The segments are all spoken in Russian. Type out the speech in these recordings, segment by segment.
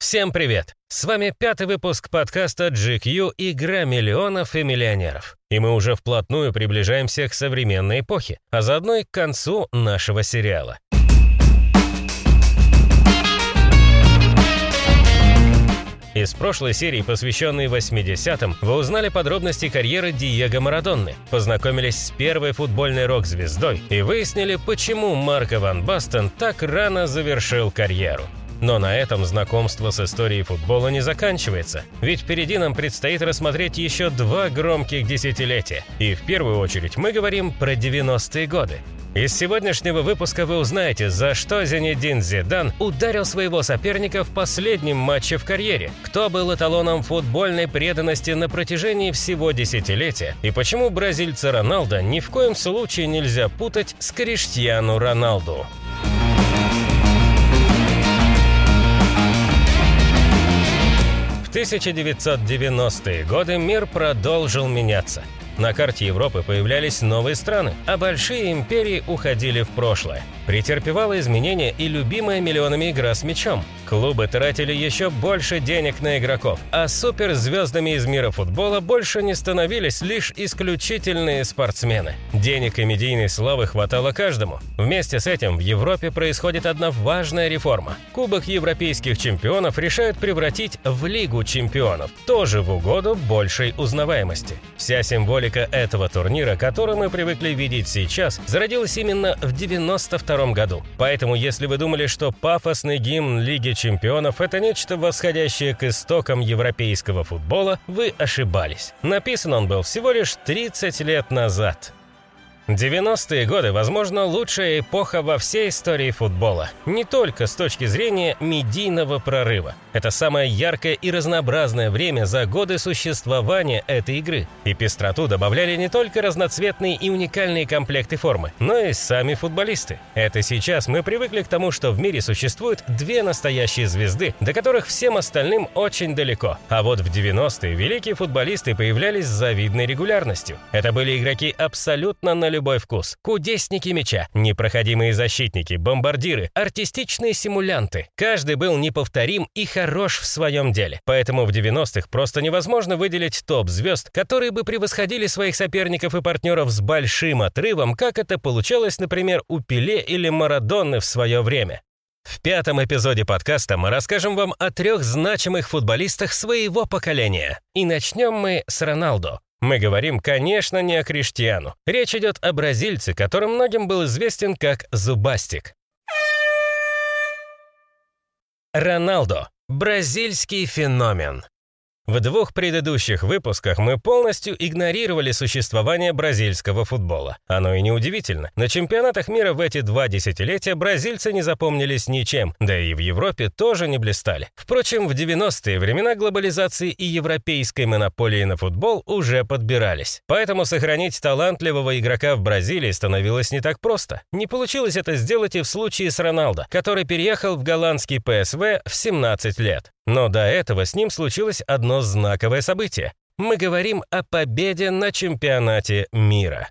Всем привет! С вами пятый выпуск подкаста GQ «Игра миллионов и миллионеров». И мы уже вплотную приближаемся к современной эпохе, а заодно и к концу нашего сериала. Из прошлой серии, посвященной 80-м, вы узнали подробности карьеры Диего Марадонны, познакомились с первой футбольной рок-звездой и выяснили, почему Марко Ван Бастен так рано завершил карьеру. Но на этом знакомство с историей футбола не заканчивается, ведь впереди нам предстоит рассмотреть еще два громких десятилетия. И в первую очередь мы говорим про 90-е годы. Из сегодняшнего выпуска вы узнаете, за что Зенедин Зидан ударил своего соперника в последнем матче в карьере, кто был эталоном футбольной преданности на протяжении всего десятилетия и почему бразильца Роналдо ни в коем случае нельзя путать с Криштиану Роналду. В 1990-е годы мир продолжил меняться. На карте Европы появлялись новые страны, а большие империи уходили в прошлое. Претерпевала изменения и любимая миллионами игра с мячом. Клубы тратили еще больше денег на игроков, а суперзвездами из мира футбола больше не становились лишь исключительные спортсмены. Денег и медийной славы хватало каждому. Вместе с этим в Европе происходит одна важная реформа. Кубок европейских чемпионов решают превратить в Лигу чемпионов, тоже в угоду большей узнаваемости. Вся символика этого турнира, который мы привыкли видеть сейчас, зародилась именно в 92 году. Поэтому, если вы думали, что пафосный гимн Лиги чемпионов – это нечто восходящее к истокам европейского футбола, вы ошибались. Написан он был всего лишь 30 лет назад. 90-е годы, возможно, лучшая эпоха во всей истории футбола. Не только с точки зрения медийного прорыва. Это самое яркое и разнообразное время за годы существования этой игры. И пестроту добавляли не только разноцветные и уникальные комплекты формы, но и сами футболисты. Это сейчас мы привыкли к тому, что в мире существуют две настоящие звезды, до которых всем остальным очень далеко. А вот в 90-е великие футболисты появлялись с завидной регулярностью. Это были игроки абсолютно на любой вкус. Кудесники мяча, непроходимые защитники, бомбардиры, артистичные симулянты. Каждый был неповторим и хорош в своем деле. Поэтому в 90-х просто невозможно выделить топ-звезд, которые бы превосходили своих соперников и партнеров с большим отрывом, как это получалось, например, у Пеле или Марадонны в свое время. В пятом эпизоде подкаста мы расскажем вам о трех значимых футболистах своего поколения. И начнем мы с Роналдо. Мы говорим, конечно, не о Криштиану. Речь идет о бразильце, который многим был известен как Зубастик. Роналдо. Бразильский феномен. В двух предыдущих выпусках мы полностью игнорировали существование бразильского футбола. Оно и неудивительно. На чемпионатах мира в эти два десятилетия бразильцы не запомнились ничем, да и в Европе тоже не блистали. Впрочем, в 90-е времена глобализации и европейской монополии на футбол уже подбирались. Поэтому сохранить талантливого игрока в Бразилии становилось не так просто. Не получилось это сделать и в случае с Роналдо, который переехал в голландский ПСВ в 17 лет. Но до этого с ним случилось одно знаковое событие. Мы говорим о победе на чемпионате мира.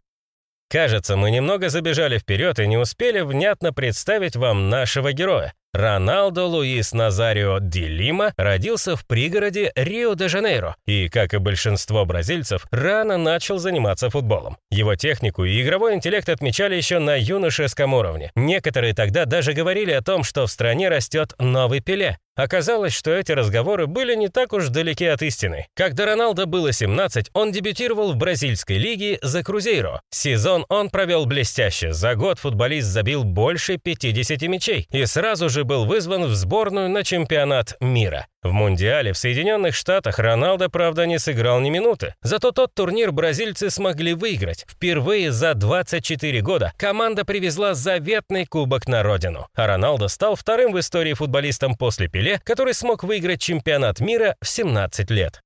Кажется, мы немного забежали вперед и не успели внятно представить вам нашего героя. Роналдо Луис Назарио Ди Лима родился в пригороде Рио-де-Жанейро и, как и большинство бразильцев, рано начал заниматься футболом. Его технику и игровой интеллект отмечали еще на юношеском уровне. Некоторые тогда даже говорили о том, что в стране растет новый Пеле. Оказалось, что эти разговоры были не так уж далеки от истины. Когда Роналдо было 17, он дебютировал в бразильской лиге за Крузейро. Сезон он провел блестяще. За год футболист забил больше 50 мячей и сразу же был вызван в сборную на чемпионат мира. В Мундиале в Соединенных Штатах Роналдо, правда, не сыграл ни минуты. Зато тот турнир бразильцы смогли выиграть. Впервые за 24 года команда привезла заветный кубок на родину. А Роналдо стал вторым в истории футболистом после Пеле, который смог выиграть чемпионат мира в 17 лет.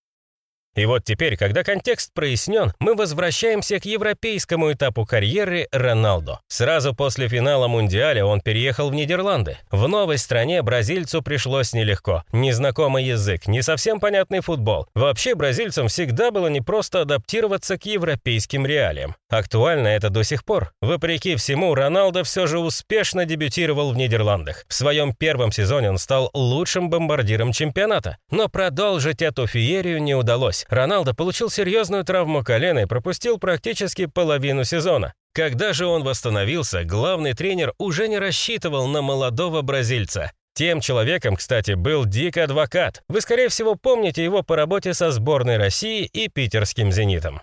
И вот теперь, когда контекст прояснен, мы возвращаемся к европейскому этапу карьеры Роналдо. Сразу после финала Мундиаля он переехал в Нидерланды. В новой стране бразильцу пришлось нелегко. Незнакомый язык, не совсем понятный футбол. Вообще бразильцам всегда было непросто адаптироваться к европейским реалиям. Актуально это до сих пор. Вопреки всему, Роналдо все же успешно дебютировал в Нидерландах. В своем первом сезоне он стал лучшим бомбардиром чемпионата. Но продолжить эту феерию не удалось. Роналдо получил серьезную травму колена и пропустил практически половину сезона. Когда же он восстановился, главный тренер уже не рассчитывал на молодого бразильца. Тем человеком, кстати, был Дик Адвокат. Вы, скорее всего, помните его по работе со сборной России и питерским «Зенитом».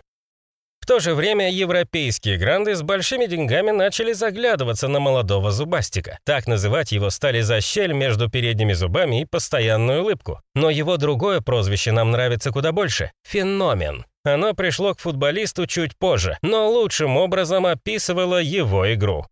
То же время европейские гранды с большими деньгами начали заглядываться на молодого зубастика. Так называть его стали за щель между передними зубами и постоянную улыбку. Но его другое прозвище нам нравится куда больше – «Феномен». Оно пришло к футболисту чуть позже, но лучшим образом описывало его игру.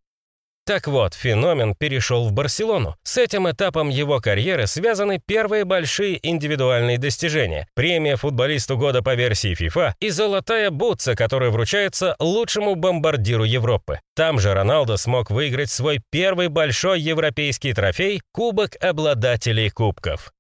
Так вот, феномен перешел в Барселону. С этим этапом его карьеры связаны первые большие индивидуальные достижения. Премия футболисту года по версии FIFA и золотая бутса, которая вручается лучшему бомбардиру Европы. Там же Роналдо смог выиграть свой первый большой европейский трофей – Кубок обладателей кубков.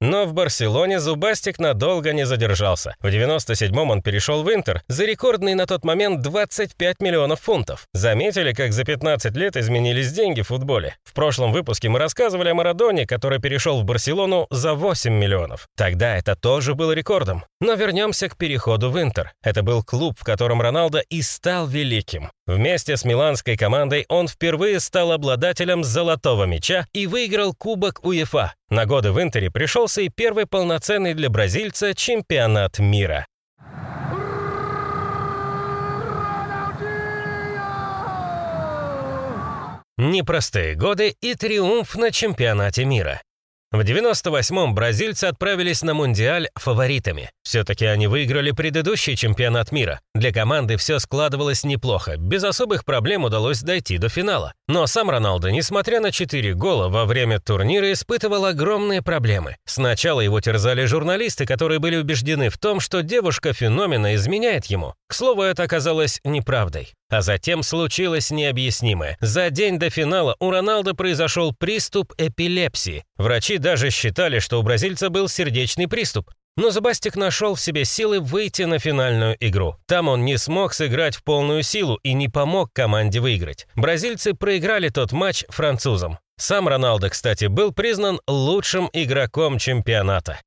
Но в Барселоне Зубастик надолго не задержался. В 97-м он перешел в Интер за рекордный на тот момент 25 миллионов фунтов. Заметили, как за 15 лет изменились деньги в футболе? В прошлом выпуске мы рассказывали о Марадоне, который перешел в Барселону за 8 миллионов. Тогда это тоже был рекордом. Но вернемся к переходу в Интер. Это был клуб, в котором Роналдо и стал великим. Вместе с миланской командой он впервые стал обладателем золотого мяча и выиграл Кубок УЕФА. На годы в Интере пришелся и первый полноценный для бразильца чемпионат мира. Непростые годы и триумф на чемпионате мира. В 98-м бразильцы отправились на Мундиаль фаворитами. Все-таки они выиграли предыдущий чемпионат мира. Для команды все складывалось неплохо, без особых проблем удалось дойти до финала. Но сам Роналдо, несмотря на 4 гола, во время турнира испытывал огромные проблемы. Сначала его терзали журналисты, которые были убеждены в том, что девушка-феномена изменяет ему. К слову, это оказалось неправдой. А затем случилось необъяснимое. За день до финала у Роналдо произошел приступ эпилепсии. Врачи даже считали, что у бразильца был сердечный приступ. Но Зубастик нашел в себе силы выйти на финальную игру. Там он не смог сыграть в полную силу и не помог команде выиграть. Бразильцы проиграли тот матч французам. Сам Роналдо, кстати, был признан лучшим игроком чемпионата.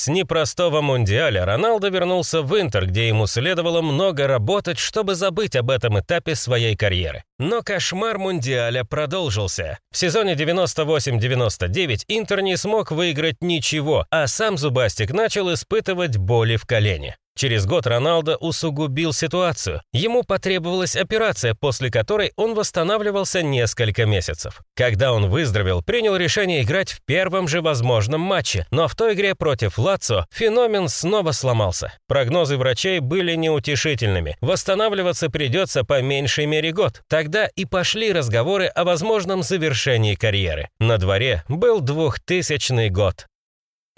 С непростого мундиаля Роналдо вернулся в Интер, где ему следовало много работать, чтобы забыть об этом этапе своей карьеры. Но кошмар мундиаля продолжился. В сезоне 98-99 Интер не смог выиграть ничего, а сам Зубастик начал испытывать боли в колене. Через год Роналдо усугубил ситуацию. Ему потребовалась операция, после которой он восстанавливался несколько месяцев. Когда он выздоровел, принял решение играть в первом же возможном матче, но в той игре против Лацо феномен снова сломался. Прогнозы врачей были неутешительными. Восстанавливаться придется по меньшей мере год. Тогда и пошли разговоры о возможном завершении карьеры. На дворе был 2000 год.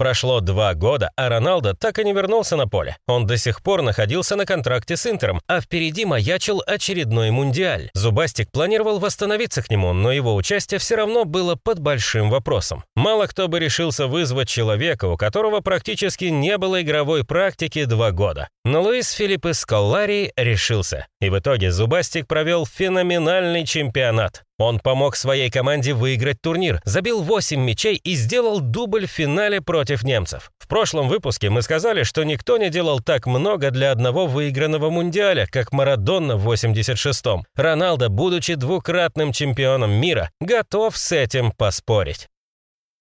Прошло два года, а Роналдо так и не вернулся на поле. Он до сих пор находился на контракте с Интером, а впереди маячил очередной мундиаль. Зубастик планировал восстановиться к нему, но его участие все равно было под большим вопросом. Мало кто бы решился вызвать человека, у которого практически не было игровой практики два года. Но Луис Филиппе Скаллари решился. И в итоге Зубастик провел феноменальный чемпионат. Он помог своей команде выиграть турнир, забил 8 мячей и сделал дубль в финале против немцев. В прошлом выпуске мы сказали, что никто не делал так много для одного выигранного мундиаля, как Марадонна в 86-м. Роналдо, будучи двукратным чемпионом мира, готов с этим поспорить.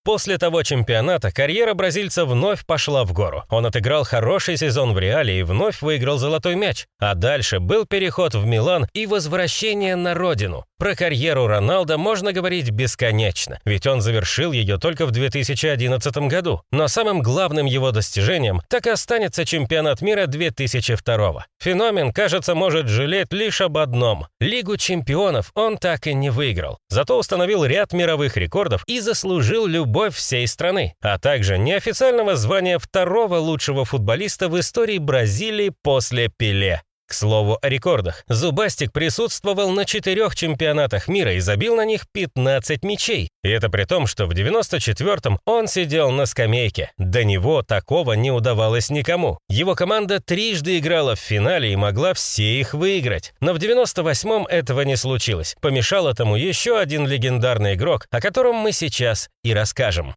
После того чемпионата карьера бразильца вновь пошла в гору. Он отыграл хороший сезон в Реале и вновь выиграл золотой мяч. А дальше был переход в Милан и возвращение на родину. Про карьеру Роналда можно говорить бесконечно, ведь он завершил ее только в 2011 году. Но самым главным его достижением так и останется чемпионат мира 2002. Феномен, кажется, может жалеть лишь об одном. Лигу чемпионов он так и не выиграл. Зато установил ряд мировых рекордов и заслужил любовь всей страны, а также неофициального звания второго лучшего футболиста в истории Бразилии после Пеле. К слову о рекордах. Зубастик присутствовал на четырех чемпионатах мира и забил на них 15 мячей. И это при том, что в 94-м он сидел на скамейке. До него такого не удавалось никому. Его команда трижды играла в финале и могла все их выиграть. Но в 98-м этого не случилось. Помешал этому еще один легендарный игрок, о котором мы сейчас и расскажем.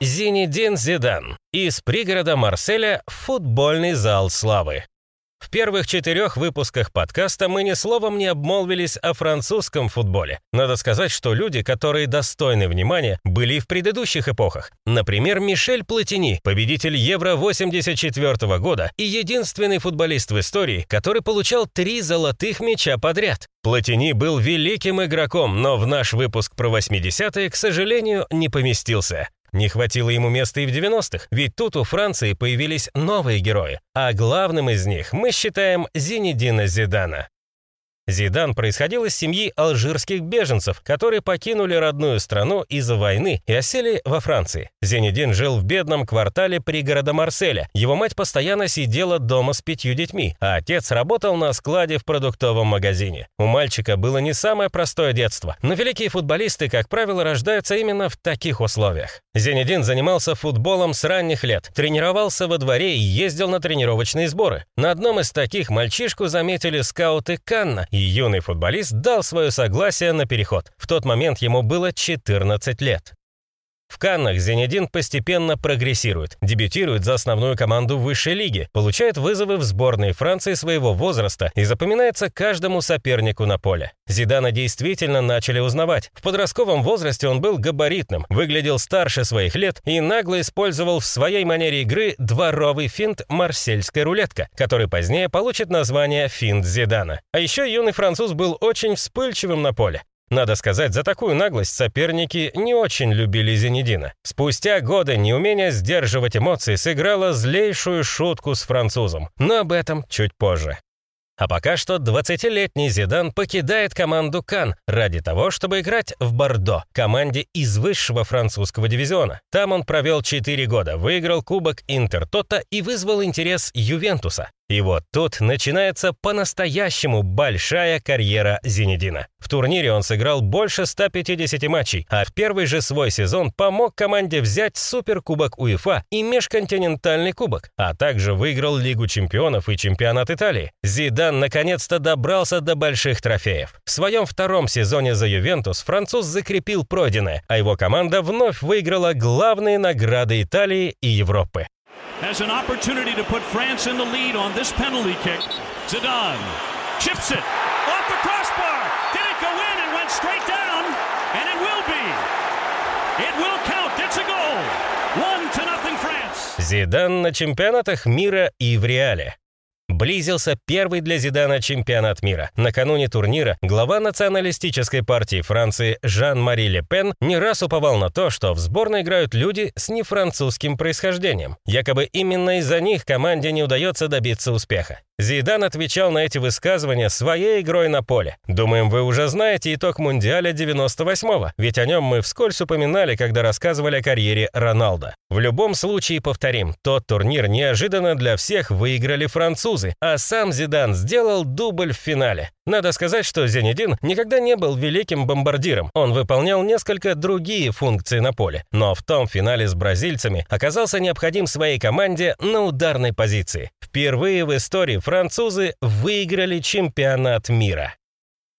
Зинедин Зидан. Из пригорода Марселя футбольный зал славы. В первых четырех выпусках подкаста мы ни словом не обмолвились о французском футболе. Надо сказать, что люди, которые достойны внимания, были и в предыдущих эпохах. Например, Мишель Платини, победитель Евро 84 года и единственный футболист в истории, который получал три золотых мяча подряд. Платини был великим игроком, но в наш выпуск про 80-е, к сожалению, не поместился. Не хватило ему места и в 90-х, ведь тут у Франции появились новые герои, а главным из них мы считаем Зинедина Зидана. Зидан происходил из семьи алжирских беженцев, которые покинули родную страну из-за войны и осели во Франции. Зенедин жил в бедном квартале пригорода Марселя. Его мать постоянно сидела дома с пятью детьми, а отец работал на складе в продуктовом магазине. У мальчика было не самое простое детство, но великие футболисты, как правило, рождаются именно в таких условиях. Зенедин занимался футболом с ранних лет, тренировался во дворе и ездил на тренировочные сборы. На одном из таких мальчишку заметили скауты Канна и юный футболист дал свое согласие на переход. В тот момент ему было 14 лет. В Каннах Зенедин постепенно прогрессирует, дебютирует за основную команду высшей лиги, получает вызовы в сборной Франции своего возраста и запоминается каждому сопернику на поле. Зидана действительно начали узнавать. В подростковом возрасте он был габаритным, выглядел старше своих лет и нагло использовал в своей манере игры дворовый финт «Марсельская рулетка», который позднее получит название «финт Зидана». А еще юный француз был очень вспыльчивым на поле. Надо сказать, за такую наглость соперники не очень любили Зенедина. Спустя годы неумение сдерживать эмоции сыграло злейшую шутку с французом, но об этом чуть позже. А пока что 20-летний Зидан покидает команду Кан ради того, чтобы играть в Бордо, команде из высшего французского дивизиона. Там он провел 4 года, выиграл кубок Интертота и вызвал интерес Ювентуса. И вот тут начинается по-настоящему большая карьера Зинедина. В турнире он сыграл больше 150 матчей, а в первый же свой сезон помог команде взять Суперкубок УЕФА и Межконтинентальный кубок, а также выиграл Лигу чемпионов и чемпионат Италии. Зидан наконец-то добрался до больших трофеев. В своем втором сезоне за Ювентус француз закрепил пройденное, а его команда вновь выиграла главные награды Италии и Европы. has an opportunity to put France in the lead on this penalty kick. Zidane chips it off the crossbar. Did it go in? It went straight down, and it will be. It will count. It's a goal. One to nothing France. Зидан на чемпионатах мира и в Реале. Близился первый для Зидана чемпионат мира. Накануне турнира глава националистической партии Франции Жан-Мари Ле Пен не раз уповал на то, что в сборной играют люди с нефранцузским происхождением. Якобы именно из-за них команде не удается добиться успеха. Зидан отвечал на эти высказывания своей игрой на поле. Думаем, вы уже знаете итог Мундиаля 98-го, ведь о нем мы вскользь упоминали, когда рассказывали о карьере Роналда. В любом случае, повторим, тот турнир неожиданно для всех выиграли французы, а сам Зидан сделал дубль в финале. Надо сказать, что Зенедин никогда не был великим бомбардиром. Он выполнял несколько другие функции на поле. Но в том финале с бразильцами оказался необходим своей команде на ударной позиции. Впервые в истории французы выиграли чемпионат мира.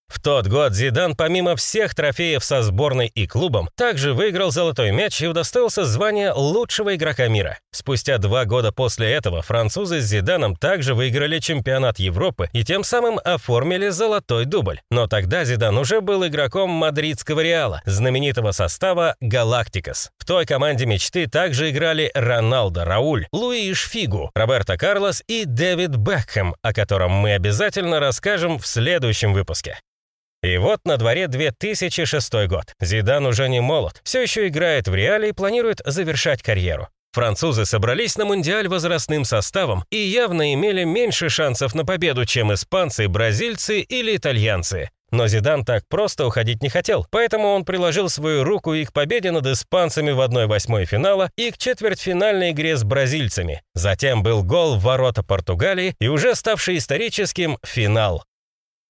В тот год Зидан, помимо всех трофеев со сборной и клубом, также выиграл золотой мяч и удостоился звания лучшего игрока мира. Спустя два года после этого французы с Зиданом также выиграли чемпионат Европы и тем самым оформили золотой дубль. Но тогда Зидан уже был игроком мадридского Реала, знаменитого состава «Галактикос». В той команде мечты также играли Роналдо, Рауль, Луиш Фигу, Роберто Карлос и Дэвид Бекхэм, о котором мы обязательно расскажем в следующем выпуске. И вот на дворе 2006 год. Зидан уже не молод, все еще играет в Реале и планирует завершать карьеру. Французы собрались на Мундиаль возрастным составом и явно имели меньше шансов на победу, чем испанцы, бразильцы или итальянцы. Но Зидан так просто уходить не хотел, поэтому он приложил свою руку и к победе над испанцами в 1-8 финала, и к четвертьфинальной игре с бразильцами. Затем был гол в ворота Португалии и уже ставший историческим финал.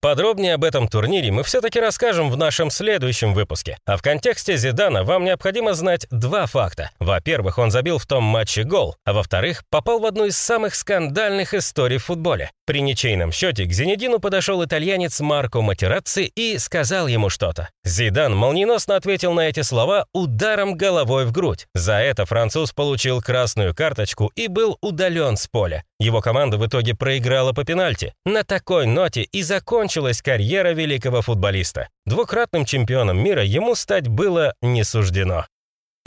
Подробнее об этом турнире мы все-таки расскажем в нашем следующем выпуске. А в контексте Зидана вам необходимо знать два факта. Во-первых, он забил в том матче гол, а во-вторых, попал в одну из самых скандальных историй в футболе. При ничейном счете к Зенедину подошел итальянец Марко Матерацци и сказал ему что-то. Зидан молниеносно ответил на эти слова ударом головой в грудь. За это француз получил красную карточку и был удален с поля. Его команда в итоге проиграла по пенальти. На такой ноте и закончилась карьера великого футболиста. Двукратным чемпионом мира ему стать было не суждено.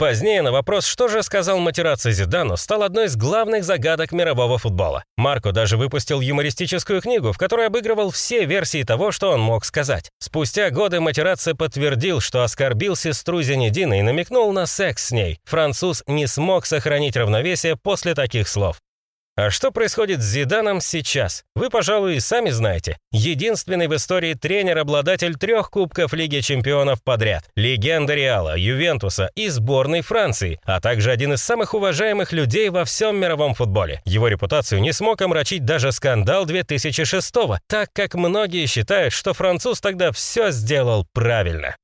Позднее на вопрос, что же сказал Матерацци Зидану, стал одной из главных загадок мирового футбола. Марко даже выпустил юмористическую книгу, в которой обыгрывал все версии того, что он мог сказать. Спустя годы Матерацци подтвердил, что оскорбил сестру Зенедина и намекнул на секс с ней. Француз не смог сохранить равновесие после таких слов. А что происходит с Зиданом сейчас? Вы, пожалуй, и сами знаете. Единственный в истории тренер-обладатель трех Кубков Лиги Чемпионов подряд. Легенда Реала, Ювентуса и сборной Франции, а также один из самых уважаемых людей во всем мировом футболе. Его репутацию не смог омрачить даже скандал 2006 так как многие считают, что француз тогда все сделал правильно.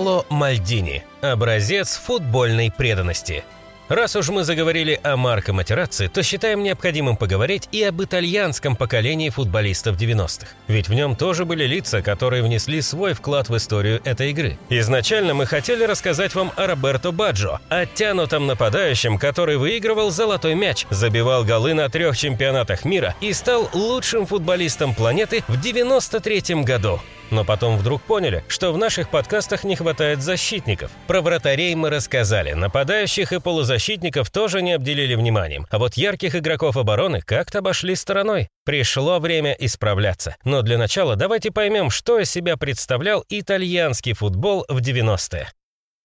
Паоло Мальдини. Образец футбольной преданности. Раз уж мы заговорили о Марко Матерацци, то считаем необходимым поговорить и об итальянском поколении футболистов 90-х. Ведь в нем тоже были лица, которые внесли свой вклад в историю этой игры. Изначально мы хотели рассказать вам о Роберто Баджо, оттянутом нападающем, который выигрывал золотой мяч, забивал голы на трех чемпионатах мира и стал лучшим футболистом планеты в 93 году. Но потом вдруг поняли, что в наших подкастах не хватает защитников. Про вратарей мы рассказали, нападающих и полузащитников тоже не обделили вниманием, а вот ярких игроков обороны как-то обошли стороной. Пришло время исправляться. Но для начала давайте поймем, что из себя представлял итальянский футбол в 90-е.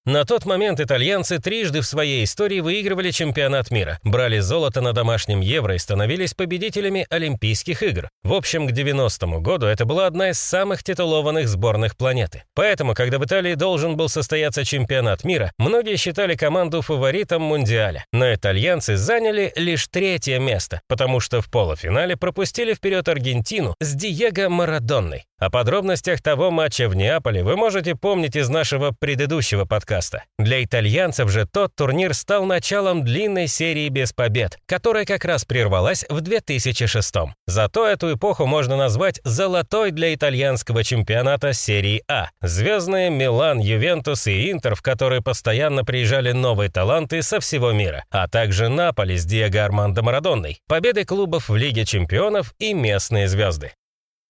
На тот момент итальянцы трижды в своей истории выигрывали чемпионат мира, брали золото на домашнем Евро и становились победителями Олимпийских игр. В общем, к 90-му году это была одна из самых титулованных сборных планеты. Поэтому, когда в Италии должен был состояться чемпионат мира, многие считали команду фаворитом Мундиаля. Но итальянцы заняли лишь третье место, потому что в полуфинале пропустили вперед Аргентину с Диего Марадонной. О подробностях того матча в Неаполе вы можете помнить из нашего предыдущего подкаста. Для итальянцев же тот турнир стал началом длинной серии без побед, которая как раз прервалась в 2006 -м. Зато эту эпоху можно назвать золотой для итальянского чемпионата серии А. Звездные Милан, Ювентус и Интер, в которые постоянно приезжали новые таланты со всего мира, а также Наполи с Диего Армандо Марадонной, победы клубов в Лиге чемпионов и местные звезды.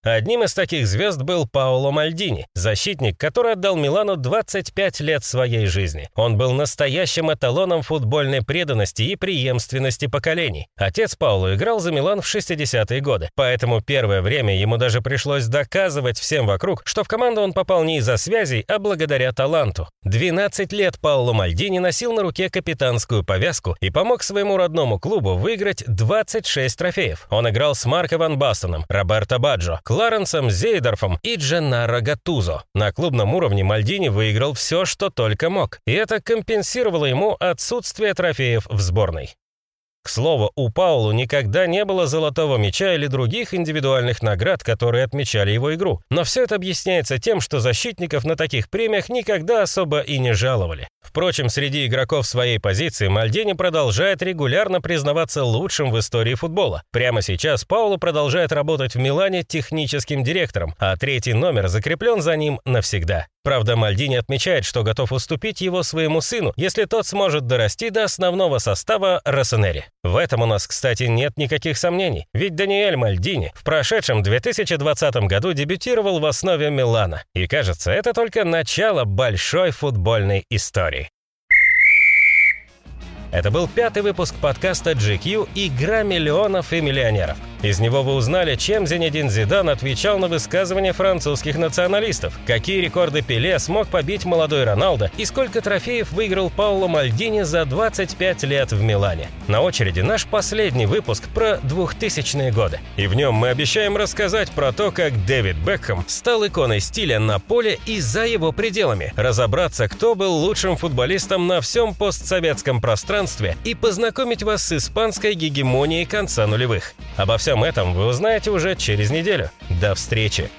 Одним из таких звезд был Паоло Мальдини, защитник, который отдал Милану 25 лет своей жизни. Он был настоящим эталоном футбольной преданности и преемственности поколений. Отец Пауло играл за Милан в 60-е годы, поэтому первое время ему даже пришлось доказывать всем вокруг, что в команду он попал не из-за связей, а благодаря таланту. 12 лет Пауло Мальдини носил на руке капитанскую повязку и помог своему родному клубу выиграть 26 трофеев. Он играл с Марко Ван Бастоном, Роберто Баджо, Кларенсом Зейдорфом и Дженнаро Гатузо. На клубном уровне Мальдини выиграл все, что только мог, и это компенсировало ему отсутствие трофеев в сборной. К слову, у Паулу никогда не было золотого мяча или других индивидуальных наград, которые отмечали его игру. Но все это объясняется тем, что защитников на таких премиях никогда особо и не жаловали. Впрочем, среди игроков своей позиции Мальдини продолжает регулярно признаваться лучшим в истории футбола. Прямо сейчас Пауло продолжает работать в Милане техническим директором, а третий номер закреплен за ним навсегда. Правда, Мальдини отмечает, что готов уступить его своему сыну, если тот сможет дорасти до основного состава Росенери. В этом у нас, кстати, нет никаких сомнений, ведь Даниэль Мальдини в прошедшем 2020 году дебютировал в основе Милана. И кажется, это только начало большой футбольной истории. Это был пятый выпуск подкаста GQ «Игра миллионов и миллионеров». Из него вы узнали, чем Зенедин Зидан отвечал на высказывания французских националистов, какие рекорды Пеле смог побить молодой Роналдо и сколько трофеев выиграл Пауло Мальдини за 25 лет в Милане. На очереди наш последний выпуск про 2000-е годы. И в нем мы обещаем рассказать про то, как Дэвид Бекхэм стал иконой стиля на поле и за его пределами, разобраться, кто был лучшим футболистом на всем постсоветском пространстве и познакомить вас с испанской гегемонией конца нулевых. Обо всем всем этом вы узнаете уже через неделю. До встречи!